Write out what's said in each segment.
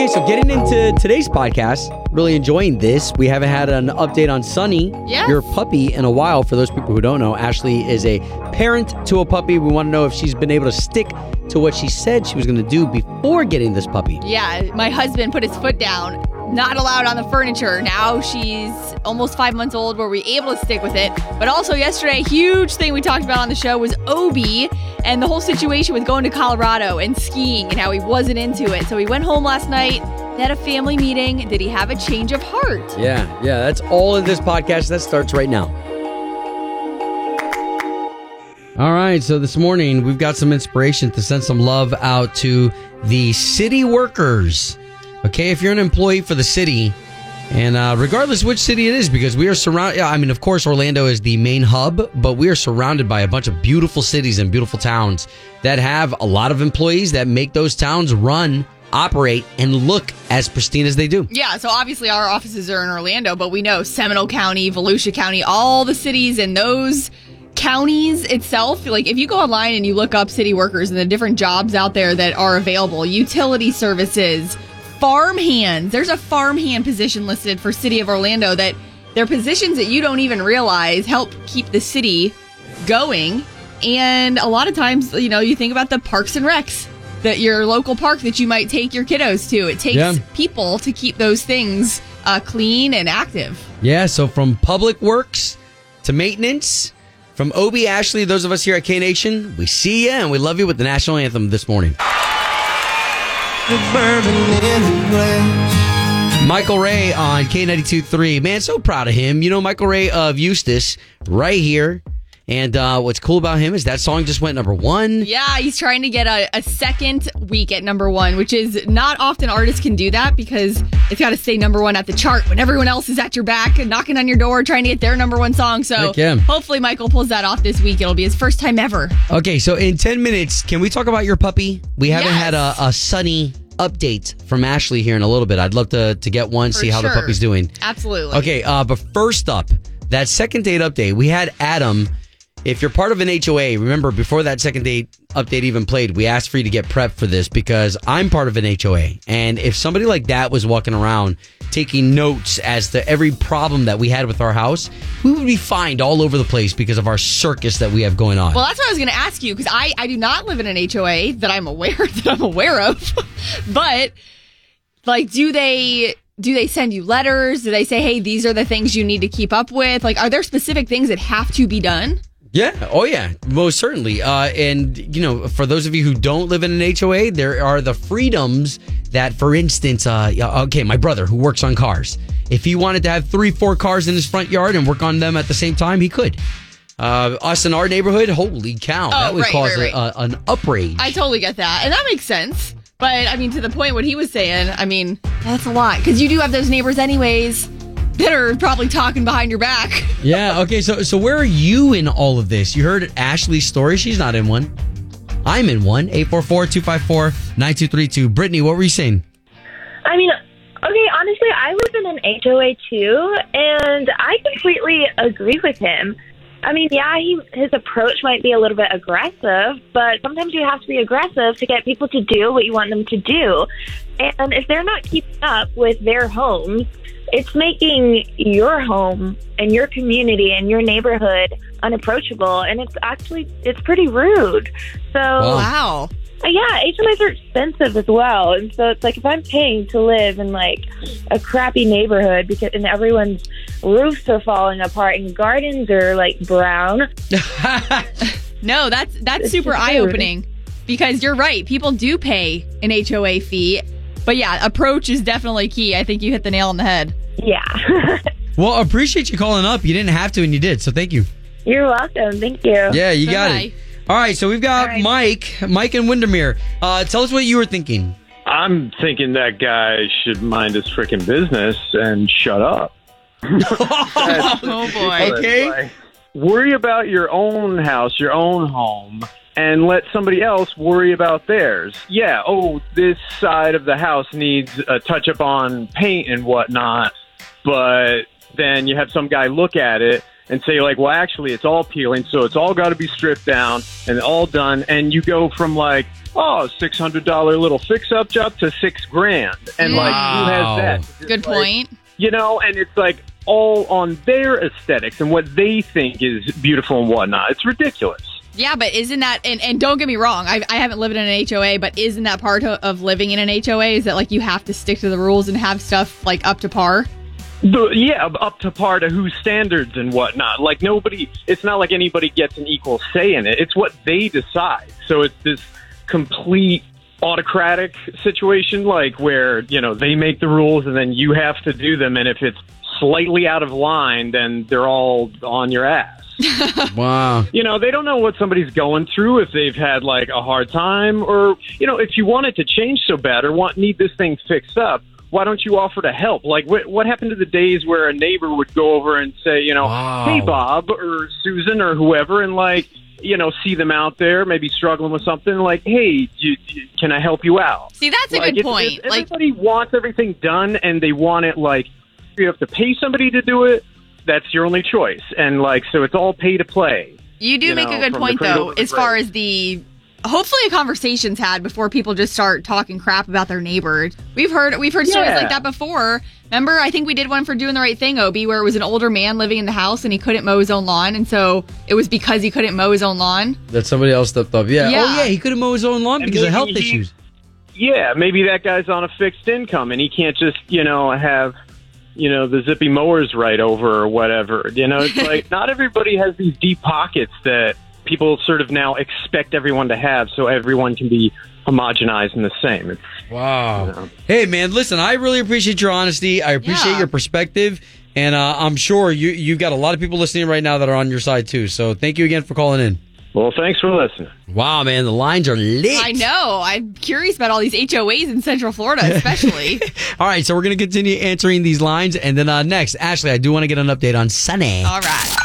Okay, so getting into today's podcast, really enjoying this. We haven't had an update on Sunny, Yes. your puppy, in a while. For those people who don't know, Ashley is a parent to a puppy. We want to know if she's been able to stick to what she said she was going to do before getting this puppy. Yeah, my husband put his foot down. Not allowed on the furniture. Now she's almost five months old. Were we able to stick with it? But also yesterday, huge thing we talked about on the show was Obie and the whole situation with going to Colorado and skiing and how he wasn't into it. So he went home last night. They had a family meeting. Did he have a change of heart? Yeah, yeah, that's all in this podcast. That starts right now. All right, so this morning we've got some inspiration to send some love out to the city workers. Okay, if you're an employee for the city, and uh, regardless which city it is, because we are surrounded, I mean, of course, Orlando is the main hub, but we are surrounded by a bunch of beautiful cities and beautiful towns that have a lot of employees that make those towns run, operate, and look as pristine as they do. Yeah, so obviously our offices are in Orlando, but we know Seminole County, Volusia County, all the cities in those counties itself. Like if you go online and you look up city workers and the different jobs out there that are available, utility services, farm hands. There's a farm hand position listed for City of Orlando that they're positions that you don't even realize help keep the city going. And a lot of times, you know, you think about the parks and recs that your local park that you might take your kiddos to. It takes Yeah. people to keep those things uh, clean and active. Yeah, so from public works to maintenance, from Obie Ashley, those of us here at K Nation, we see you and we love you with the national anthem this morning. Michael Ray on K92.3. Man, so proud of him. You know, Michael Ray of Eustis, right here. And uh, what's cool about him is that song just went number one. Yeah, he's trying to get a, a second week at number one, which is not often artists can do that because it's got to stay number one at the chart when everyone else is at your back and knocking on your door trying to get their number one song. So yeah. hopefully Michael pulls that off this week. It'll be his first time ever. Okay, so in 10 minutes, can we talk about your puppy? We haven't Yes. had a, a sunny update from Ashley here in a little bit. I'd love to, to get one, For see how the puppy's doing. Absolutely. Okay, uh, but first up, that second date update, we had Adam. If you're part of an HOA, remember before that second date update even played, we asked for you to get prepped for this because I'm part of an HOA. And if somebody like that was walking around taking notes as to every problem that we had with our house, we would be fined all over the place because of our circus that we have going on. Well, that's what I was going to ask you because I, I do not live in an HOA that I'm aware that I'm aware of. but like, do they do they send you letters? Do they say, hey, these are the things you need to keep up with? Like, are there specific things that have to be done? Yeah. Oh, yeah. Most certainly. Uh, and, you know, for those of you who don't live in an HOA, there are the freedoms that, for instance, uh, okay, my brother who works on cars, if he wanted to have three, four cars in his front yard and work on them at the same time, he could. Uh, us in our neighborhood, holy cow, that would Oh, right, cause right, A, a, an uprage. I totally get that, and that makes sense. But I mean, to the point, what he was saying, I mean, that's a lot because you do have those neighbors, anyways, that are probably talking behind your back. yeah. Okay. So, so where are you in all of this? You heard Ashley's story. She's not in one. I'm in one. 844-254-9232. Brittany, what were you saying? I mean, okay, honestly, I live in an HOA too, and I completely agree with him. I mean, yeah, he, his approach might be a little bit aggressive, but sometimes you have to be aggressive to get people to do what you want them to do. And if they're not keeping up with their homes, it's making your home and your community and your neighborhood unapproachable, and it's actually it's pretty rude. So Wow. Yeah, HOAs are expensive as well, and so it's like if I'm paying to live in like a crappy neighborhood because and everyone's roofs are falling apart and gardens are like brown. No, that's that's It's super eye opening because you're right. People do pay an HOA fee, but yeah, approach is definitely key. I think you hit the nail on the head. Yeah, Well, appreciate you calling up. You didn't have to, and you did. So thank you. you're welcome. Thank you. Yeah, you got Bye-bye. it. All right, so we've got All right. Mike, Mike and Windermere. Uh, tell us what you were thinking. I'm thinking that guy should mind his freaking business and shut up. Oh boy. Okay. Like, worry about your own house, your own home, and let somebody else worry about theirs. Yeah, oh, this side of the house needs a touch up on paint and whatnot, but then you have some guy look at it and say like, well, actually, it's all peeling, so it's all got to be stripped down and all done, and you go from like, oh, six hundred dollar little fix up job to six grand, and like, who has that? It's Good like, point. you know, and it's like all on their aesthetics and what they think is beautiful and whatnot. It's ridiculous. Yeah, but isn't that and, and don't get me wrong, I, I haven't lived in an HOA, but isn't that part of, of living in an HOA? Is that like you have to stick to the rules and have stuff like up to par? The, yeah, up to par to whose standards and whatnot. Like nobody, it's not like anybody gets an equal say in it. It's what they decide. So it's this complete autocratic situation, like where you know they make the rules and then you have to do them. And if it's slightly out of line, then they're all on your ass. Wow. you know, they don't know what somebody's going through if they've had like a hard time or, you know, if you want it to change so bad or want need this thing fixed up, why don't you offer to help? Like, what, what happened to the days where a neighbor would go over and say, you know, Wow. hey, Bob or Susan or whoever, and like, you know, see them out there, maybe struggling with something, like, hey, you, you, can I help you out? See, that's a Like, good it's- point. it's- Like everybody wants everything done, and they want it like you have to pay somebody to do it. That's your only choice, and like so, it's all pay to play. you do you make know, a good point though, as far as the hopefully a conversation's had before people just start talking crap about their neighbor. We've heard we've heard stories Yeah. like that before. Remember, I think we did one for doing the right thing, Obie, where it was an older man living in the house and he couldn't mow his own lawn, and so it was because he couldn't mow his own lawn. That somebody else stepped up. Yeah. Oh, yeah. Oh yeah, he couldn't mow his own lawn And because of health he- issues. Yeah, maybe that guy's on a fixed income, and he can't just you know have you know the zippy mowers right over or whatever. You know, it's like not everybody has these deep pockets that people sort of now expect everyone to have, so everyone can be homogenized and the same. It's Wow. you know. Hey man, listen, I really appreciate your honesty. I appreciate Yeah. your perspective. And uh, I'm sure you you've got a lot of people listening right now that are on your side too. So thank you again for calling in. Well, thanks for listening. Wow, man, the lines are lit. I know. I'm curious about all these HOAs in Central Florida, especially. All right, so we're gonna continue answering these lines, and then uh, next, Ashley, I do want to get an update on Sunny. all right.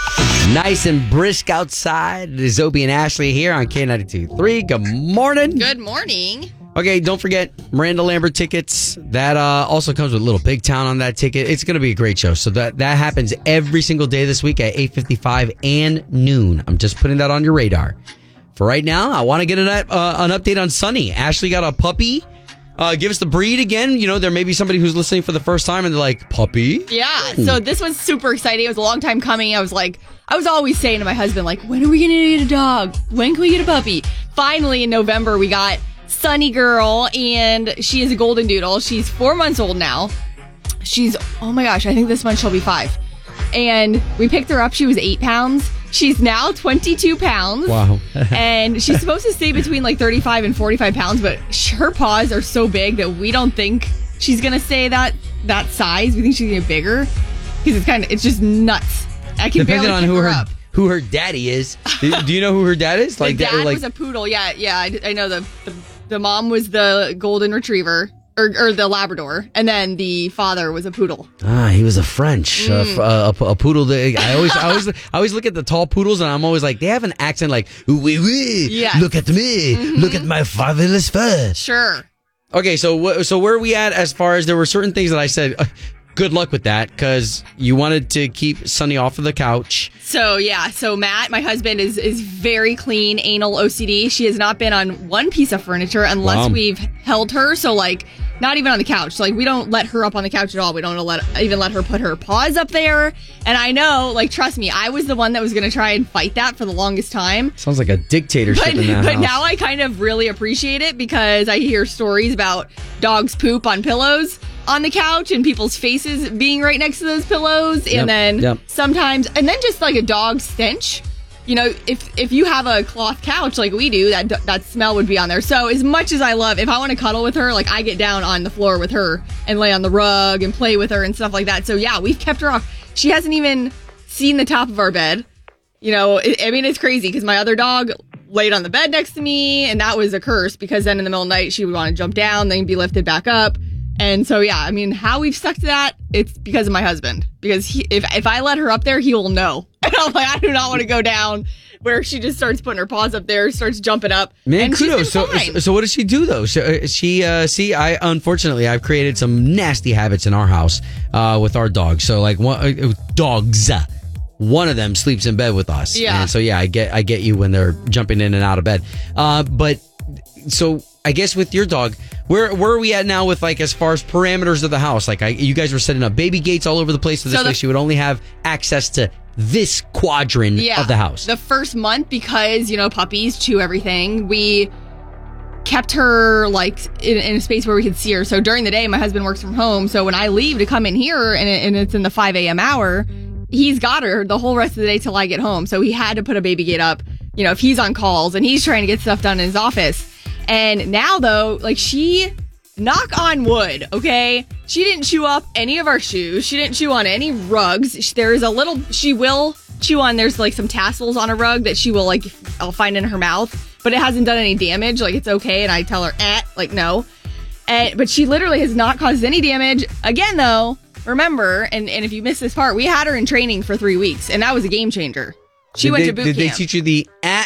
Nice and brisk outside. It is Obie and Ashley here on K92.3. Good morning. Good morning. Okay, don't forget Miranda Lambert tickets. That uh, also comes with Little Big Town on that ticket. It's going to be a great show. So that that happens every single day this week at 8:55 and noon. I'm just putting that on your radar. For right now, I want to get an, uh, an update on Sunny. Ashley got a puppy. Uh, give us the breed again. You know, there may be somebody who's listening for the first time and they're like, puppy? Yeah. So this was super exciting. It was a long time coming. I was like, I was always saying to my husband, like, when are we gonna get a dog? When can we get a puppy? Finally, in November, we got Sunny Girl, and she is a golden doodle. She's four months old now. She's oh my gosh, I think this month she'll be five. And we picked her up. She was eight pounds. She's now 22 pounds. Wow. and she's supposed to stay between like 35 and 45 pounds, but her paws are so big that we don't think she's gonna stay that that size. We think she's gonna get bigger because it's kind of it's just nuts. I can Depending barely on who her, her who her daddy is. do, do you know who her dad is? The that- dad like was a poodle. Yeah, yeah, I, I know the, the the mom was the golden retriever. Or, or the Labrador, and then the father was a poodle. Ah, he was a French, Mm. uh, a, a poodle. That I always, I always, I always look at the tall poodles, and I'm always like, they have an accent like, oui, oui, Yes. Mm-hmm. look at me, look at my fabulous fur. Sure. Okay, so wh- so where are we at as far as there were certain things that I said, uh, good luck with that because you wanted to keep Sunny off of the couch. So yeah, so Matt, my husband, is is very clean, anal OCD. She has not been on one piece of furniture unless Wow. we've held her. So like, not even on the couch. So, like we don't let her up on the couch at all. We don't let even let her put her paws up there. And I know, like, trust me, I was the one that was going to try and fight that for the longest time. Sounds like a dictatorship But, but house. now I kind of really appreciate it because I hear stories about dogs poop on pillows on the couch and people's faces being right next to those pillows. And Yep, then yep. sometimes, and then just like a dog stench. You know, if if you have a cloth couch like we do, that that smell would be on there. So as much as I love, if I want to cuddle with her, like I get down on the floor with her and lay on the rug and play with her and stuff like that. So yeah, we've kept her off. She hasn't even seen the top of our bed. You know, I I mean, it's crazy because my other dog laid on the bed next to me, and that was a curse because then in the middle of the night she would want to jump down, then be lifted back up. And so, yeah, I mean, how we've stuck to that, it's because of my husband. Because he, if if I let her up there, he will know. And I'm like, I do not want to go down where she just starts putting her paws up there, starts jumping up. Man, kudos. So, fine. so what does she do though? So, uh, she, uh, see, I unfortunately I've created some nasty habits in our house uh, with our dogs. So like, one, uh, dogs. one of them sleeps in bed with us. Yeah. And so yeah, I get I get you when they're jumping in and out of bed. Uh, but so I guess with your dog, where where are we at now with like as far as parameters of the house? Like I, you guys were setting up baby gates all over the place, so this So the- way she would only have access to this quadrant yeah. of the house. The first month, because, you know, puppies chew everything, we kept her like in, in a space where we could see her. So during the day, my husband works from home. So when I leave to come in here and, it, and it's in the 5 a.m. hour, he's got her the whole rest of the day till I get home. So he had to put a baby gate up, you know, if he's on calls and he's trying to get stuff done in his office. And now though, like she knock on wood, okay? She didn't chew up any of our shoes. She didn't chew on any rugs. There is a little she will chew on there's like some tassels on a rug that she will like I'll find in her mouth, but it hasn't done any damage. Like it's okay and I tell her, "Eh, like no." And, but she literally has not caused any damage. Again though, remember, and, and if you missed this part, we had her in training for 3 weeks and that was a game changer. She did went they, to boot Did camp. they teach you the at?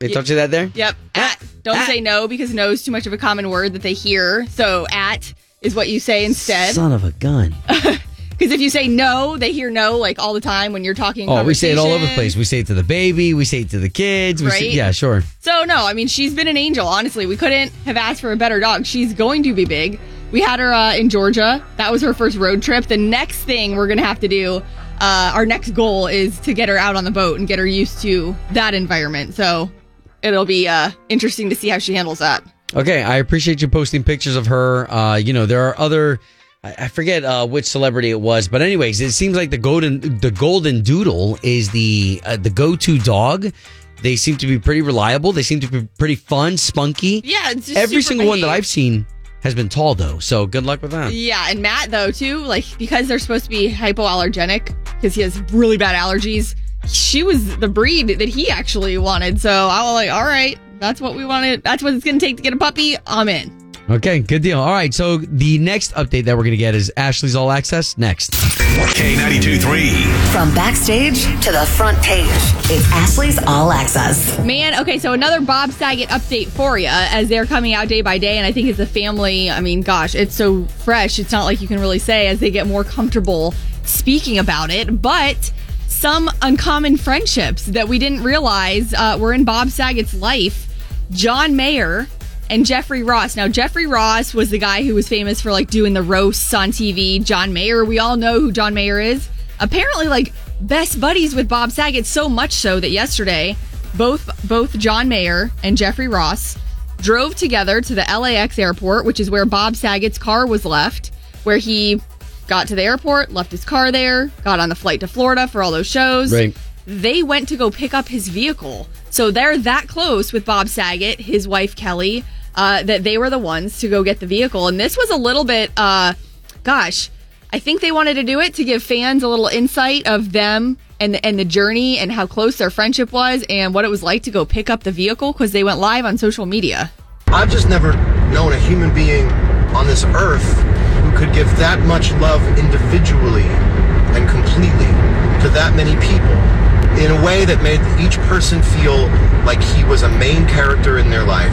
They taught you that there? Yep. At. Don't At. say no because no is too much of a common word that they hear. So at is what you say instead. Son of a gun. Because if you say no, they hear no like all the time when you're talking. Oh, we say it all over the place. We say it to the baby. We say it to the kids. We say, Right? yeah, sure. So no, I mean she's been an angel. Honestly, we couldn't have asked for a better dog. She's going to be big. We had her uh, in Georgia. That was her first road trip. The next thing we're gonna have to do, uh, our next goal is to get her out on the boat and get her used to that environment. So it'll be uh, interesting to see how she handles that. Okay, I appreciate you posting pictures of her. Uh, you know, there are other. I forget uh, which celebrity it was, but anyways, it seems like the golden the golden doodle is the uh, the go to dog. They seem to be pretty reliable. They seem to be pretty fun, spunky. Yeah, it's just Every single one that. I've seen has been tall though. So good luck with that. Yeah, and Matt though too, like because they're supposed to be hypoallergenic because he has really bad allergies. She was the breed that he actually wanted, so I was like, all right, that's what we wanted. That's what it's gonna take to get a puppy. I'm in. Okay, good deal. All right, so the next update that we're gonna get is Ashley's All Access next. K92 3. From backstage to the front page, it's Ashley's All Access. Man, okay, so another Bob Saget update for you as they're coming out day by day, and I think as a family, I mean, gosh, it's so fresh. It's not like you can really say as they get more comfortable speaking about it, but some uncommon friendships that we didn't realize uh, were in Bob Saget's life. John Mayer and Jeffrey Ross. Now, Jeffrey Ross was the guy who was famous for like doing the roasts on TV. John Mayer, we all know who John Mayer is. Apparently, like best buddies with Bob Saget, so much so that yesterday, both both John Mayer and Jeffrey Ross drove together to the LAX airport, which is where Bob Saget's car was left, where he got to the airport, left his car there, got on the flight to Florida for all those shows Right. they went to go pick up his vehicle. So they're that close with Bob Saget, his wife Kelly, uh, that they were the ones to go get the vehicle. And this was a little bit, uh, gosh, I think they wanted to do it to give fans a little insight of them and the, and the journey and how close their friendship was and what it was like to go pick up the vehicle because they went live on social media. I've just never known a human being on this earth who could give that much love individually and completely to that many people in a way that made each person feel like he was a main character in their life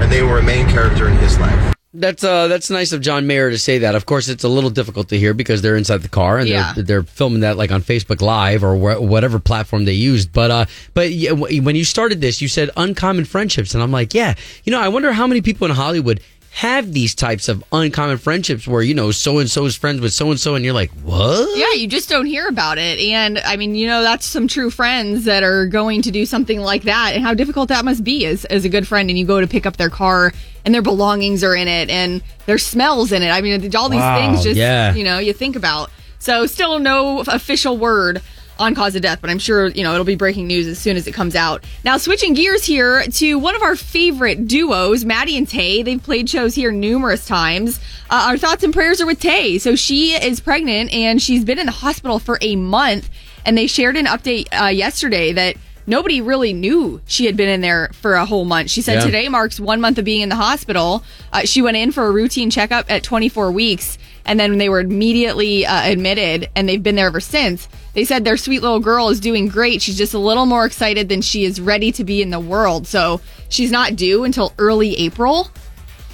and they were a main character in his life. That's uh that's nice of John Mayer to say that. Of course, it's a little difficult to hear because they're inside the car and Yeah. they're they're filming that like on Facebook Live or wh- whatever platform they used. But uh, but yeah, w- when you started this, you said uncommon friendships, and I'm like, yeah, you know, I wonder how many people in Hollywood have these types of uncommon friendships where you know so and so is friends with so and so, and you're like, what? Yeah, you just don't hear about it. And I mean, you know, that's some true friends that are going to do something like that and how difficult that must be as, as a good friend. And you go to pick up their car and their belongings are in it and their smells in it. I mean, all these Wow, things just, yeah. you know, you think about. So still no official word on cause of death, but I'm sure, you know, it'll be breaking news as soon as it comes out. Now, switching gears here to one of our favorite duos, Maddie and Tay. They've played shows here numerous times. Uh, our thoughts and prayers are with Tay. So she is pregnant and she's been in the hospital for a month. And they shared an update uh, yesterday that nobody really knew she had been in there for a whole month. She said Yeah. today marks one month of being in the hospital. Uh, she went in for a routine checkup at 24 weeks, and then they were immediately uh, admitted, and they've been there ever since. They said their sweet little girl is doing great. She's just a little more excited than she is ready to be in the world. So she's not due until early April.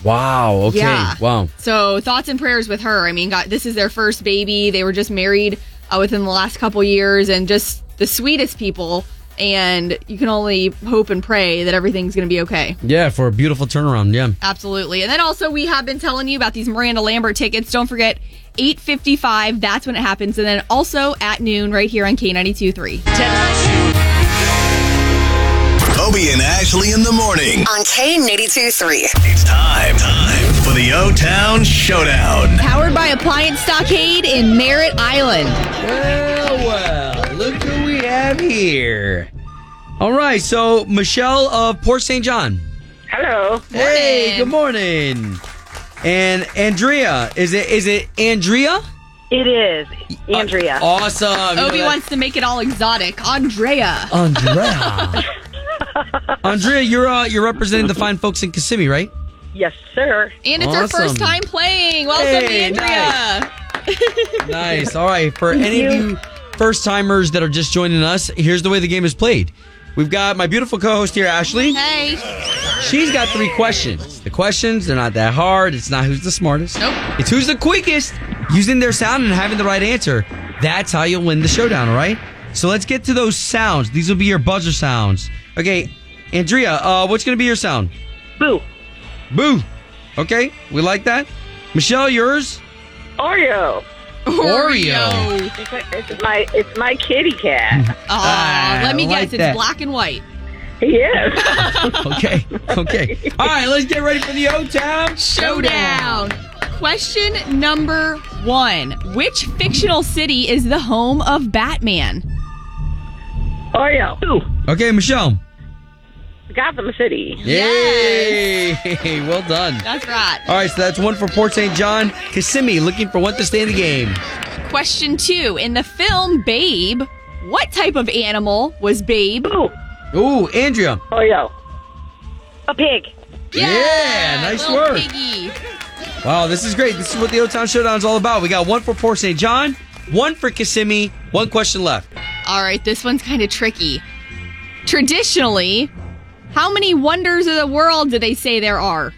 Wow. Okay. Yeah. Wow. So thoughts and prayers with her. I mean, got this is their first baby. They were just married uh, within the last couple years, and just the sweetest people. And you can only hope and pray that everything's going to be okay. Yeah, for a beautiful turnaround. Yeah. Absolutely. And then also we have been telling you about these Miranda Lambert tickets. Don't forget 8:55, that's when it happens. And then also at noon right here on K92.3. Obie and Ashley in the morning. On K82 It's time, time for the O Town Showdown. Powered by Appliance Stockade in Merritt Island. Have here. All right, so Michelle of Port St. John. Hello. Hey, good morning. And Andrea, is it is it Andrea? It is Andrea. Awesome. Obie wants to make it all exotic. Andrea. Andrea. Andrea, you're uh, you're representing the fine folks in Kissimmee, right? yes, sir. And it's our first time playing. Welcome, Hey, Andrea. Nice. All right. For any of you first timers that are just joining us, here's the way the game is played. We've got my beautiful co-host here, Ashley. Hey. She's got three questions. The questions, they're not that hard. It's not who's the smartest. Nope. It's who's the quickest using their sound and having the right answer. That's how you'll win the showdown, all right? So let's get to those sounds. These will be your buzzer sounds. Okay, Andrea, uh, what's going to be your sound? Boo. Boo. Okay, we like that. Michelle, yours? Oreo. Oreo. It's, it's my it's my kitty cat. Aw, Ah, let me I guess, like it's black and white. yes. Okay, okay. All right, let's get ready for the O Town Showdown. Question number one Which fictional city is the home of Batman? Oreo. Boo. Okay, Michelle. Gotham City. Yay! Well done. That's right. All right, so that's one for Port St. John. Kissimmee looking for one to stay in the game. Question two In the film Babe, what type of animal was Babe? Boo. Ooh, Andrea. Oh, Oreo. A pig. Yeah, nice work. Piggy. Wow, this is great. This is what the O Town Showdown is all about. We got one for Port St. John, one for Kissimmee, one question left. All right, this one's kind of tricky. Traditionally, how many wonders of the world do they say there are?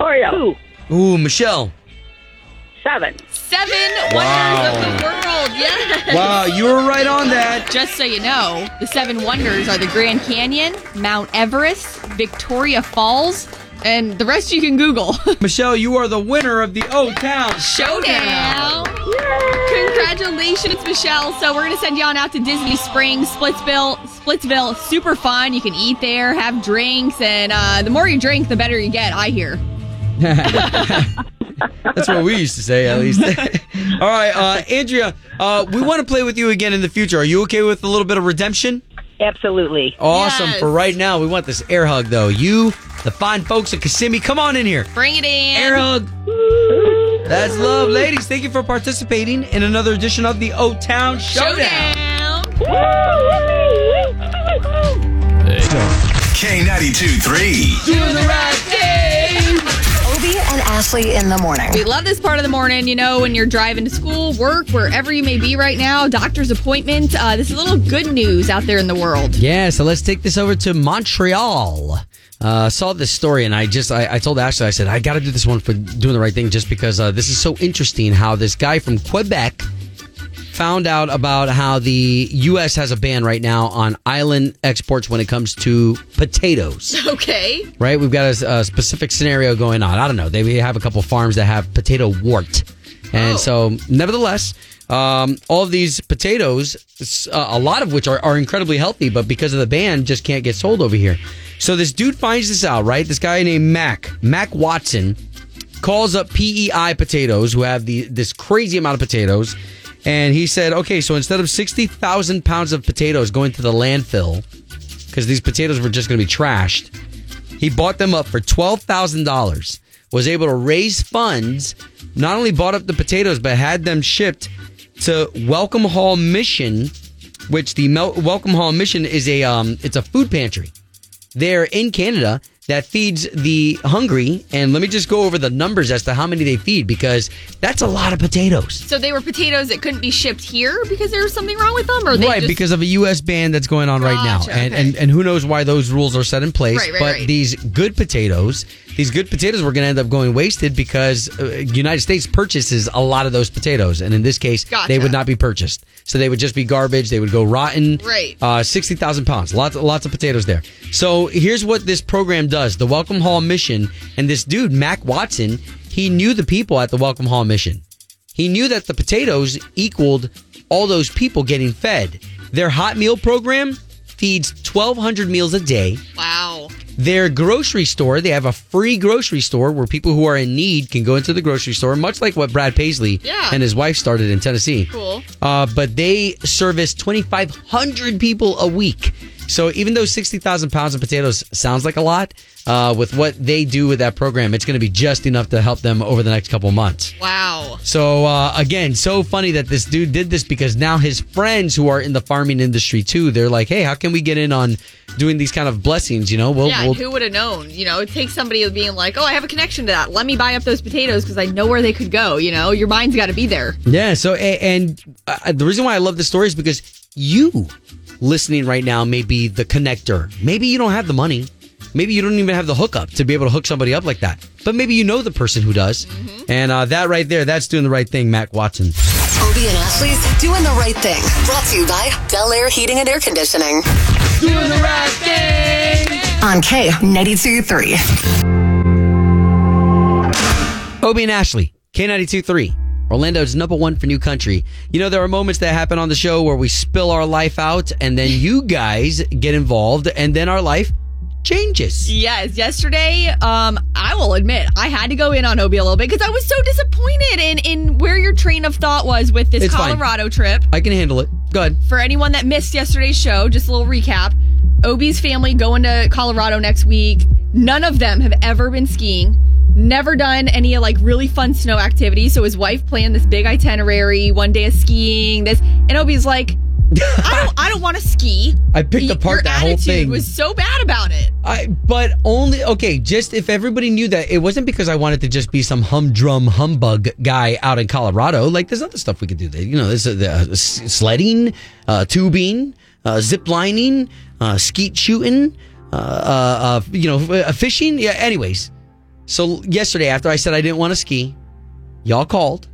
Oreo. Boo. Ooh, Michelle. Seven. Seven Wow. wonders of the world. Yes. Wow, you were right on that. Just so you know, the seven wonders are the Grand Canyon, Mount Everest, Victoria Falls, and the rest you can Google. Michelle, you are the winner of the O Town Showdown! Congratulations, Michelle. So we're gonna send you on out to Disney Springs, Splitsville. Splitsville, super fun. You can eat there, have drinks, and uh, the more you drink, the better you get. I hear. That's what we used to say, at least. all right, uh, Andrea, uh, we want to play with you again in the future. Are you okay with a little bit of redemption? Absolutely. Awesome. Yes. For right now, we want this air hug, though. You, the fine folks at Kissimmee, come on in here. Bring it in. Air hug. That's love. Ladies, thank you for participating in another edition of the O Town Showdown. Showdown. K92 3. Doing the right thing. Obie and Ashley in the morning. We love this part of the morning, you know, when you're driving to school, work, wherever you may be right now, doctor's appointment. Uh, this is a little good news out there in the world. Yeah, so let's take this over to Montreal. Uh, saw this story and I just I, I told Ashley I said I got to do this one for doing the right thing just because uh, this is so interesting how this guy from Quebec found out about how the U.S. has a ban right now on island exports when it comes to potatoes. Okay. Right, we've got a, a specific scenario going on. I don't know. They have a couple farms that have potato wart, and Oh. so nevertheless, um, all of these potatoes, uh, a lot of which are, are incredibly healthy, but because of the ban, just can't get sold over here. So this dude finds this out. Right, this guy named Mac Mac Watson calls up PEI potatoes who have the this crazy amount of potatoes. And he said, okay, so instead of 60,000 pounds of potatoes going to the landfill, because these potatoes were just going to be trashed, he bought them up for $12,000, was able to raise funds, not only bought up the potatoes, but had them shipped to Welcome Hall Mission, which the Mel- Welcome Hall Mission is a um, it's a food pantry there in Canada that feeds the hungry. And let me just go over the numbers as to how many they feed because that's a lot of potatoes. So they were potatoes that couldn't be shipped here because there was something wrong with them, or they right, just, because of a U.S. ban that's going on right now, Gotcha, and, okay. and and who knows why those rules are set in place. Right, right, but right. these good potatoes, these good potatoes were going to end up going wasted because uh, United States purchases a lot of those potatoes, and in this case, they would not be purchased. So they would just be garbage. They would go rotten. Right. Uh, Sixty thousand pounds. Lots, lots of potatoes there. So here's what this program does: the Welcome Hall Mission, and this dude Mac Watson, he knew the people at the Welcome Hall Mission. He knew that the potatoes equaled all those people getting fed. Their hot meal program feeds 1,200 meals a day. Wow. Their grocery store, they have a free grocery store where people who are in need can go into the grocery store, much like what Brad Paisley Yeah. and his wife started in Tennessee. Cool. Uh, but they service 2,500 people a week. So even though 60,000 pounds of potatoes sounds like a lot, uh, with what they do with that program, it's going to be just enough to help them over the next couple months. Wow. So uh, again, so funny that this dude did this because now his friends who are in the farming industry too, they're like, "Hey, how can we get in on doing these kind of blessings?" You know, we'll, yeah, we'll who would have known? You know, it takes somebody being like, "Oh, I have a connection to that. Let me buy up those potatoes because I know where they could go." You know, your mind's got to be there. Yeah. So, a- and uh, the reason why I love this story is because you listening right now may be the connector. Maybe you don't have the money. Maybe you don't even have the hookup to be able to hook somebody up like that. But maybe you know the person who does. And uh, that right there, that's doing the right thing, Mac Watson. Obie and Ashley's Doing the Right Thing. Brought to you by Bel Air Heating and Air Conditioning. Doing the right thing. On K92 3. Obie and Ashley, K92.3. Orlando's number one for new country. You know, there are moments that happen on the show where we spill our life out and then you guys get involved and then our life changes. Yes, yesterday, um, I will admit I had to go in on Obie a little bit because I was so disappointed in in where your train of thought was with this It's fine. Colorado trip. I can handle it. Go ahead. For anyone that missed yesterday's show, just a little recap. Obie's family going to Colorado next week. None of them have ever been skiing. Never done any like really fun snow activities. So his wife planned this big itinerary, one day of skiing, this and Obie's like, I don't I don't want to ski. I picked Y- apart that whole attitude thing. was so bad about it. I, but only okay. Just if everybody knew that it wasn't because I wanted to just be some humdrum humbug guy out in Colorado. Like there's other stuff we could do. There, you know, there's uh, the, uh, sledding, uh, tubing, uh, zip lining, uh, skeet shooting, uh, uh, uh, you know, uh, fishing. Yeah. Anyways, so yesterday after I said I didn't want to ski, y'all called.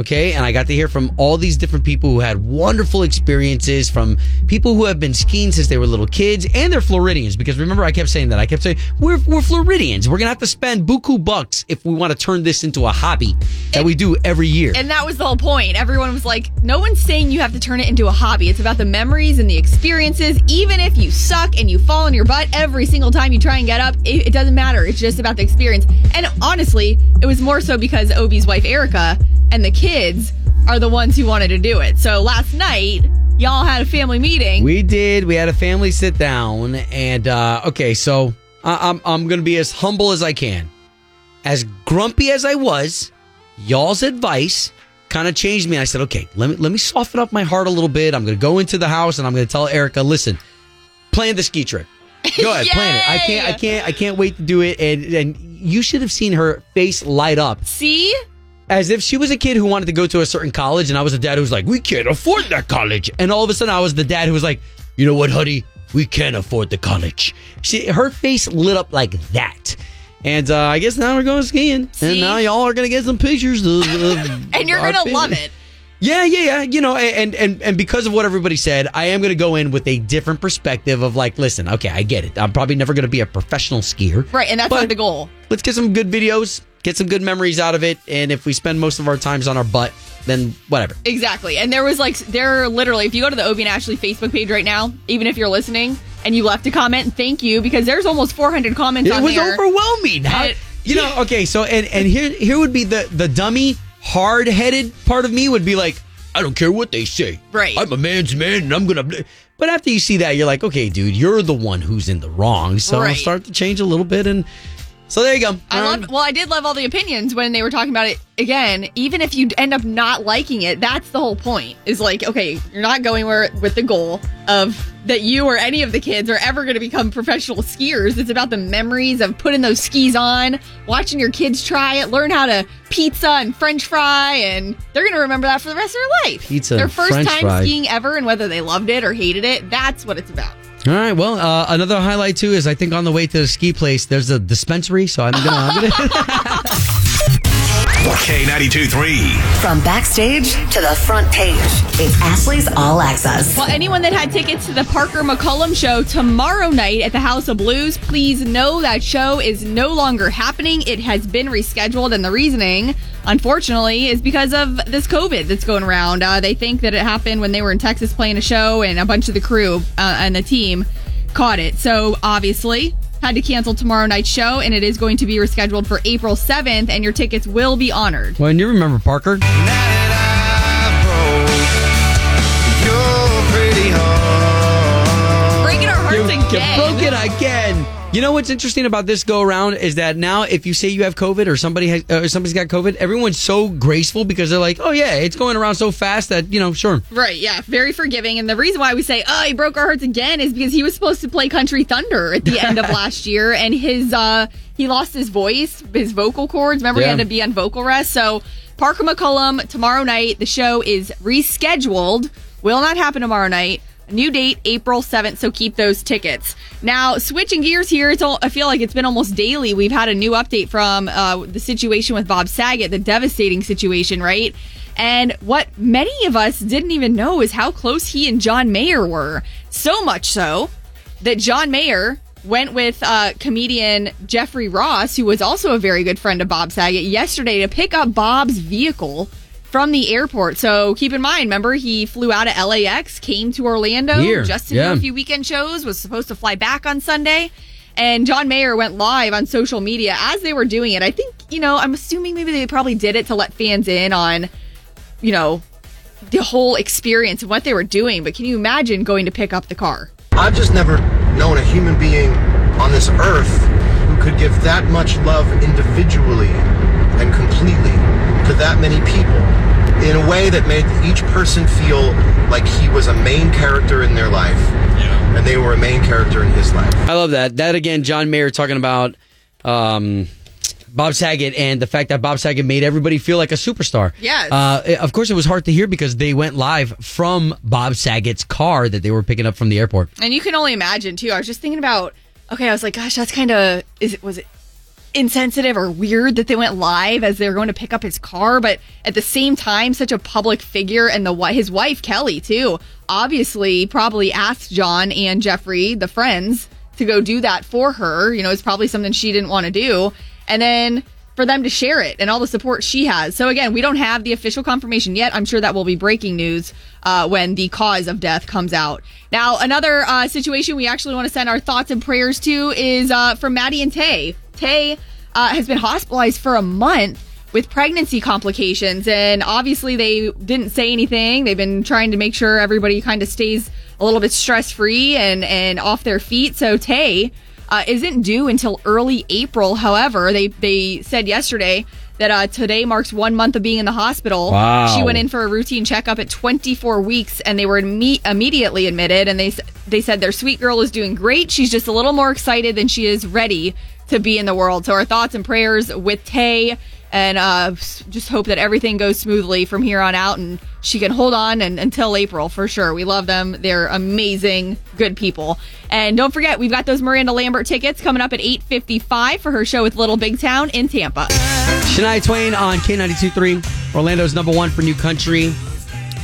Okay, and I got to hear from all these different people who had wonderful experiences from people who have been skiing since they were little kids and they're Floridians. Because remember, I kept saying that. I kept saying, we're, we're Floridians. We're going to have to spend buku bucks if we want to turn this into a hobby that we do every year. And that was the whole point. Everyone was like, no one's saying you have to turn it into a hobby. It's about the memories and the experiences. Even if you suck and you fall on your butt every single time you try and get up, it, it doesn't matter. It's just about the experience. And honestly, it was more so because Obie's wife, Erica, and the kids are the ones who wanted to do it. So last night, y'all had a family meeting. We did. We had a family sit down, and uh, okay, so I- I'm I'm gonna be as humble as I can. As grumpy as I was, y'all's advice kind of changed me. I said, okay, let me let me soften up my heart a little bit. I'm gonna go into the house and I'm gonna tell Erica, listen, plan the ski trip. Go ahead, plan it. I can't I can't I can't wait to do it. And and you should have seen her face light up See? As if she was a kid who wanted to go to a certain college, and I was a dad who was like, "We can't afford that college." And all of a sudden, I was the dad who was like, "You know what, honey? We can't afford the college." She, her face lit up like that. And uh, I guess now we're going skiing, See? and now y'all are gonna get some pictures. Of, of And you're going to love it. Yeah, yeah, yeah. You know, and and and because of what everybody said, I am going to go in with a different perspective of like, listen, okay, I get it. I'm probably never going to be a professional skier. Right. And that's not the goal. Let's get some good videos, get some good memories out of it, and if we spend most of our times on our butt, then whatever. Exactly. And there was like, there are literally, if you go to the Obie and Ashley Facebook page right now, even if you're listening and you left a comment, thank you because there's almost 400 comments It on was there. overwhelming. How, And- you know, okay, so and and here here would be the the dummy, hard headed part of me would be like, I don't care what they say. Right. I'm a man's man, and I'm gonna. bl-" But after you see that, you're like, okay, dude, you're the one who's in the wrong. So I'll start to change a little bit, and so there you go. I Um, love, well, I did love all the opinions when they were talking about it again. Even if you end up not liking it, that's the whole point. Is like, okay, you're not going where with the goal of that you or any of the kids are ever going to become professional skiers. It's about the memories of putting those skis on, watching your kids try it, learn how to pizza and French fry, and they're going to remember that for the rest of their life. Pizza their first French time fry. skiing ever, and whether they loved it or hated it, that's what it's about. All right. Well, uh, another highlight too is I think on the way to the ski place, there's a dispensary. So I'm gonna. I'm gonna K92 3. From backstage to the front page, it's Ashley's All Access. Well, anyone that had tickets to the Parker McCollum show tomorrow night at the House of Blues, please know that show is no longer happening. It has been rescheduled, and the reasoning, unfortunately, is because of this COVID that's going around. Uh, they think that it happened when they were in Texas playing a show, and a bunch of the crew uh, and the team caught it. So, obviously, had to cancel tomorrow night's show, and it is going to be rescheduled for April 7th, and your tickets will be honored. well, and you remember Parker? Breaking our hearts You, you broke it again. You know what's interesting about this go around is that now if you say you have COVID or somebody has, uh, somebody's got COVID, everyone's so graceful because they're like, oh yeah, it's going around so fast that you know, sure. Right, yeah, very forgiving. And the reason why we say, oh, he broke our hearts again is because he was supposed to play Country Thunder at the end of last year and his uh he lost his voice, his vocal cords. Remember he had to be on vocal rest. So Parker McCollum tomorrow night, the show is rescheduled. Will not happen tomorrow night. New date, April 7th, so keep those tickets. Now, switching gears here, it's all, I feel like it's been almost daily. We've had a new update from uh, the situation with Bob Saget, the devastating situation, right? And what many of us didn't even know is how close he and John Mayer were. So much so that John Mayer went with uh, comedian Jeffrey Ross, who was also a very good friend of Bob Saget, yesterday to pick up Bob's vehicle from the airport. So keep in mind, remember, he flew out of LAX, came to Orlando Here, just to yeah. do a few weekend shows, was supposed to fly back on Sunday. And John Mayer went live on social media as they were doing it. I think, you know, I'm assuming maybe they probably did it to let fans in on, you know, the whole experience of what they were doing. But can you imagine going to pick up the car? I've just never known a human being on this earth who could give that much love individually and completely to that many people in a way that made each person feel like he was a main character in their life and they were a main character in his life. I love that. That again, John Mayer talking about um, Bob Saget and the fact that Bob Saget made everybody feel like a superstar. Yes. Uh, of course, it was hard to hear because they went live from Bob Saget's car that they were picking up from the airport. And you can only imagine too. I was just thinking about. Okay, I was like, gosh, that's kind of is it was it insensitive or weird that they went live as they were going to pick up his car, but at the same time, such a public figure and the his wife Kelly too. Obviously, probably asked John and Jeffrey, the friends, to go do that for her. You know, it's probably something she didn't want to do, and then for them to share it and all the support she has. So again, we don't have the official confirmation yet. I'm sure that will be breaking news uh, when the cause of death comes out. Now, another uh, situation we actually want to send our thoughts and prayers to is uh, from Maddie and Tay. Tay uh, has been hospitalized for a month with pregnancy complications, and obviously they didn't say anything. They've been trying to make sure everybody kind of stays a little bit stress free and and off their feet. So Tay uh, isn't due until early April. However, they they said yesterday that uh, today marks one month of being in the hospital. Wow. She went in for a routine checkup at 24 weeks, and they were imme- immediately admitted. And they they said their sweet girl is doing great. She's just a little more excited than she is ready to be in the world. So our thoughts and prayers with Tay. And uh, just hope that everything goes smoothly from here on out, and she can hold on and, until April for sure. We love them; they're amazing, good people. And don't forget, we've got those Miranda Lambert tickets coming up at eight fifty-five for her show with Little Big Town in Tampa. Shania Twain on K92.3, Orlando's number one for new country.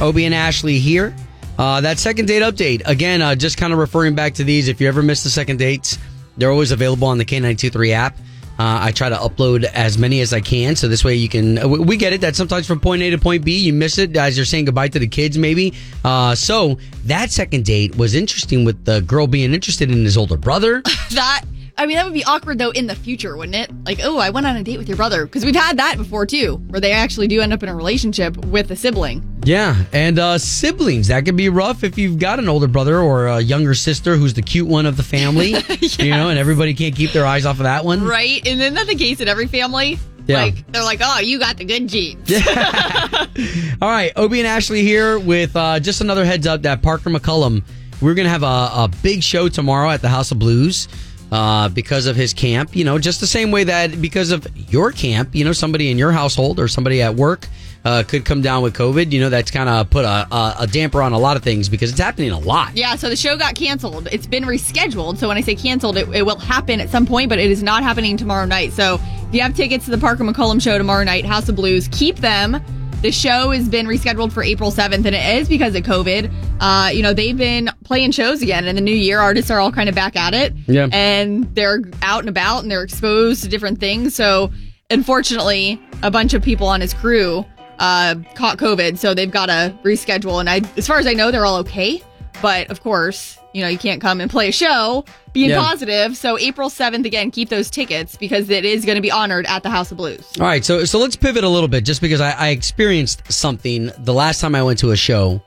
Obie and Ashley here. Uh, that second date update. Again, uh, just kind of referring back to these. If you ever miss the second dates, they're always available on the K923 app. Uh, I try to upload as many as I can, so this way you can. uh, we- We get it that sometimes from point A to point B, you miss it as you're saying goodbye to the kids, maybe. Uh, so that second date was interesting with the girl being interested in his older brother. that I mean, that would be awkward though in the future, wouldn't it? Like, oh, I went on a date with your brother because we've had that before too, where they actually do end up in a relationship with a sibling. Yeah, and uh, siblings that can be rough if you've got an older brother or a younger sister who's the cute one of the family, you know, and everybody can't keep their eyes off of that one. Right? And isn't that the case in every family? Yeah. Like they're like, oh, you got the good genes. All right, Obie and Ashley here with uh, just another heads up that Parker McCollum, we're going to have a, a big show tomorrow at the House of Blues uh, because of his camp. You know, just the same way that because of your camp, you know, somebody in your household or somebody at work uh, could come down with COVID. You know, that's kind of put a, a, a damper on a lot of things because it's happening a lot. Yeah, so the show got canceled. It's been rescheduled. So when I say canceled, it, it will happen at some point, but it is not happening tomorrow night. So if you have tickets to the Parker McCollum show tomorrow night, House of Blues, keep them. The show has been rescheduled for April 7th, and it is because of COVID. Uh, you know, they've been playing shows again in the new year. Artists are all kind of back at it. Yeah. And they're out and about and they're exposed to different things. So, unfortunately, a bunch of people on his crew uh, caught COVID. So they've got to reschedule. And I, as far as I know, they're all okay. But of course, you know, you can't come and play a show being Yeah. positive. So April 7th, again, keep those tickets because it is going to be honored at the House of Blues. All right, so so let's pivot a little bit, just because I, I experienced something the last time I went to a show,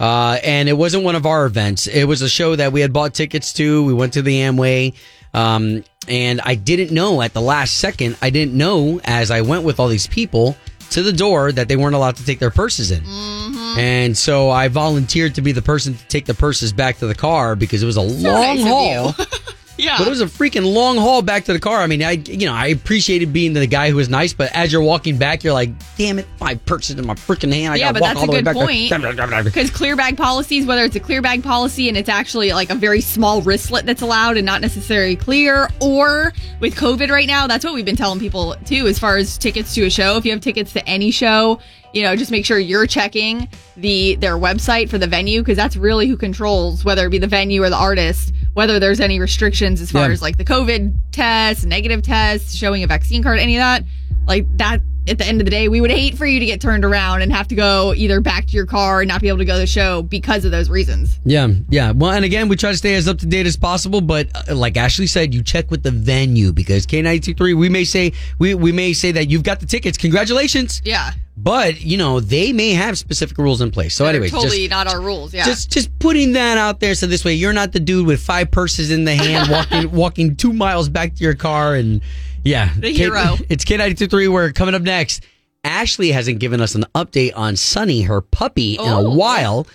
uh, and it wasn't one of our events. It was a show that we had bought tickets to. We went to the Amway, um, and I didn't know at the last second. I didn't know as I went with all these people to the door that they weren't allowed to take their purses in. And so I volunteered to be the person to take the purses back to the car because it was a long nice of haul. Yeah. But it was a freaking long haul back to the car. I mean, I you know I appreciated being the guy who was nice, but as you're walking back, you're like, damn it, five purses in my freaking hand. I yeah, gotta but walk that's all a good point. Because clear bag policies, whether it's a clear bag policy and it's actually like a very small wristlet that's allowed and not necessarily clear, or with COVID right now, that's what we've been telling people too, as far as tickets to a show. If you have tickets to any show, you know, just make sure you're checking the their website for the venue because that's really who controls whether it be the venue or the artist, whether there's any restrictions as far Yeah. as like the COVID test, negative test, showing a vaccine card, any of that. Like that at the end of the day, we would hate for you to get turned around and have to go either back to your car and not be able to go to the show because of those reasons. Yeah, yeah. Well, and again, we try to stay as up to date as possible, but uh, like Ashley said, you check with the venue because K923, we may say we we may say that you've got the tickets. Congratulations. Yeah. But, you know, they may have specific rules in place. So They're anyway, totally just not our rules. Yeah. Just just putting that out there so this way you're not the dude with five purses in the hand walking walking two miles back to your car and yeah. The K- hero. It's K923. We're coming up next. Ashley hasn't given us an update on Sunny, her puppy, in a Oh. while.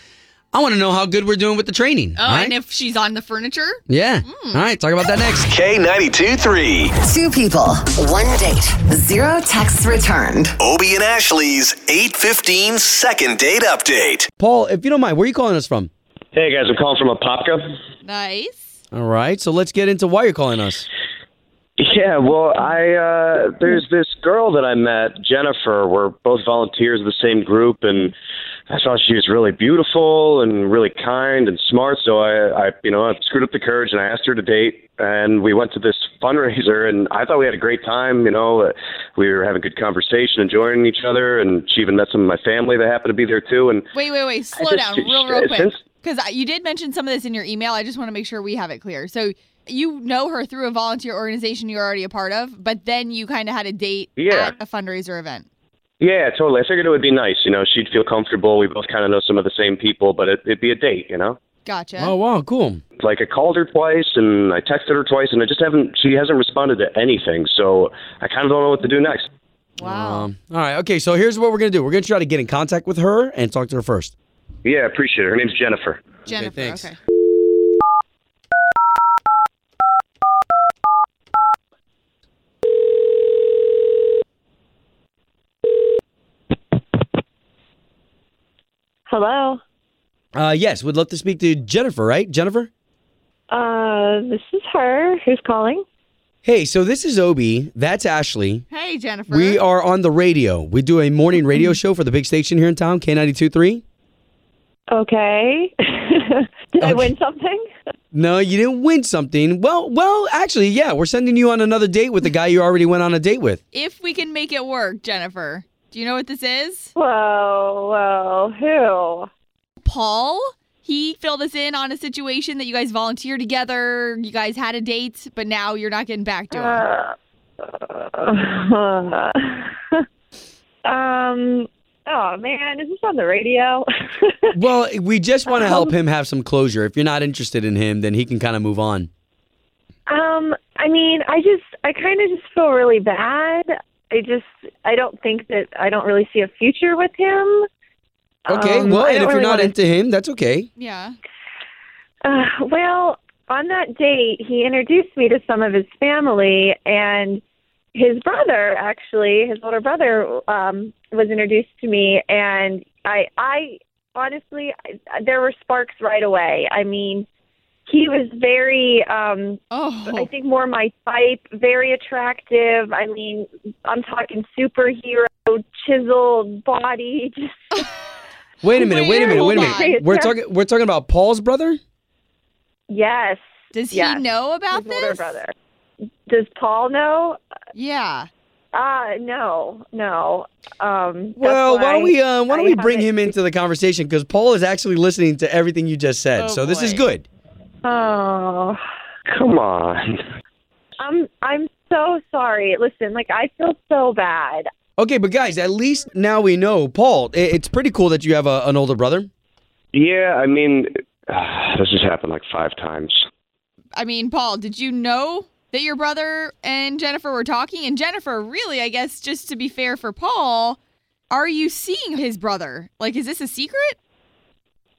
I want to know how good we're doing with the training. oh, all right? and if she's on the furniture, yeah. Hmm. All right, talk about that next. K92 3. Two people, one date, zero texts returned. Obie and Ashley's 815 second date update. Paul, if you don't mind, where are you calling us from? Hey guys, I'm calling from Apopka. nice. All right, so let's get into why you're calling us. Yeah, well, I uh there's this girl that I met, Jennifer. We're both volunteers of the same group, and I thought she was really beautiful and really kind and smart. So I, I, you know, I screwed up the courage and I asked her to date, and we went to this fundraiser, and I thought we had a great time. You know, we were having good conversation, enjoying each other, and she even met some of my family that happened to be there too. And Wait, wait, wait. Slow just- down real, real quick. Because you did mention some of this in your email. I just want to make sure we have it clear. So you know her through a volunteer organization you're already a part of, but then you kind of had a date Yeah. at a fundraiser event. Yeah, totally. I figured it would be nice. You know, she'd feel comfortable. We both kind of know some of the same people, but it, it'd be a date. You know, Gotcha. Oh, wow, cool. like I called her twice and I texted her twice, and I just haven't. She hasn't responded to anything. So I kind of don't know what to do next. Wow. Um, all right, okay, so here's what we're going to do. We're going to try to get in contact with her and talk to her first. Yeah, I appreciate it. Her name's Jennifer. Jennifer. thanks. Okay. Hello. Uh, yes, would love to speak to Jennifer, right? Jennifer? Uh, this is her. Who's calling? Hey, so this is Obie. That's Ashley. Hey, Jennifer. We are on the radio. We do a morning radio show for the big station here in town, K92.3. Okay. Did I win something? No, you didn't win something. Well, well, actually, yeah, we're sending you on another date with the guy you already went on a date with. If we can make it work, Jennifer. Do you know what this is? Whoa, whoa, who? Paul. He filled us in on a situation that you guys volunteered together. You guys had a date, but now you're not getting back to him. Uh, um. Oh man, is this on the radio? Well, we just want to help him have some closure. If you're not interested in him, then he can kind of move on. um. I mean, I just, I kind of just feel really bad. I just, I don't think that I don't really see a future with him. Okay, Um, well, and don't if you're not wanna- into him, that's okay. yeah. Uh, well, on that date, he introduced me to some of his family, and his brother, actually, his older brother, um, was introduced to me, and I, I honestly, I, there were sparks right away. I mean, he was very, um, Oh. I think more my type, very attractive. I mean, I'm talking superhero, chiseled body, just Wait a minute. Wait a minute. Wait a minute. We're talking. We're talking about Paul's brother. yes. Does he yes. know about his this? older brother. Does Paul know? Yeah. Uh no, no. Um Well, why don't we uh, why don't I we bring haven't- him into the conversation because Paul is actually listening to everything you just said. Oh, so this is good. Oh, Come on. I'm I'm so sorry. Listen, like I feel so bad. Okay, but guys, at least now we know. Paul, it's pretty cool that you have a, an older brother. Yeah, I mean, this has happened like five times. I mean, Paul, did you know that your brother and Jennifer were talking? And Jennifer, really, I guess, just to be fair for Paul, are you seeing his brother? Like, is this a secret?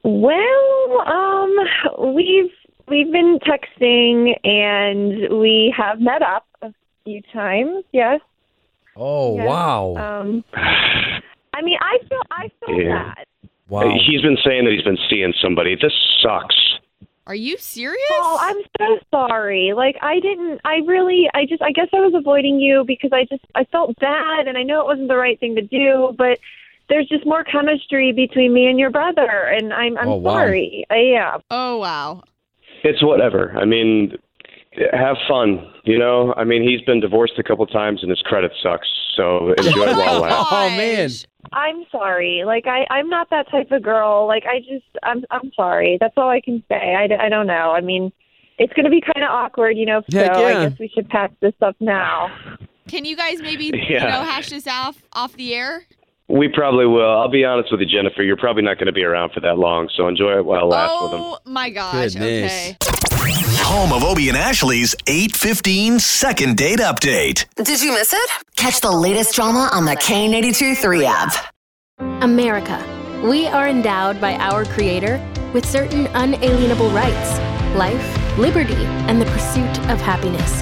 Well, um we've we've been texting and we have met up a few times. Yes. Oh yes. wow, Um I mean, I feel I feel Yeah. bad. wow. He's been saying that he's been seeing somebody. This sucks. Are you serious? Oh, I'm so sorry. Like I didn't I really I just I guess I was avoiding you because I just I felt bad and I know it wasn't the right thing to do, but there's just more chemistry between me and your brother and I'm I'm Oh, wow. sorry. I am. oh, wow. It's whatever. I mean, have fun. You know, I mean, he's been divorced a couple times and his credit sucks. So enjoy it while it lasts. Oh, oh man. I'm sorry. Like I I'm not that type of girl. Like I just I'm I'm sorry. That's all I can say. I, I don't know. I mean, it's going to be kind of awkward, you know. So yeah. I guess we should patch this up now. Can you guys maybe, you know, hash this off off the air? We probably will. I'll be honest with you, Jennifer. You're probably not going to be around for that long, so enjoy it while it lasts with him. Oh, my gosh. Goodness. Okay. Home of Obie and Ashley's 815 second date update. Did you miss it? Catch the latest drama on the K82 3 app. America. We are endowed by our Creator with certain unalienable rights life, liberty, and the pursuit of happiness.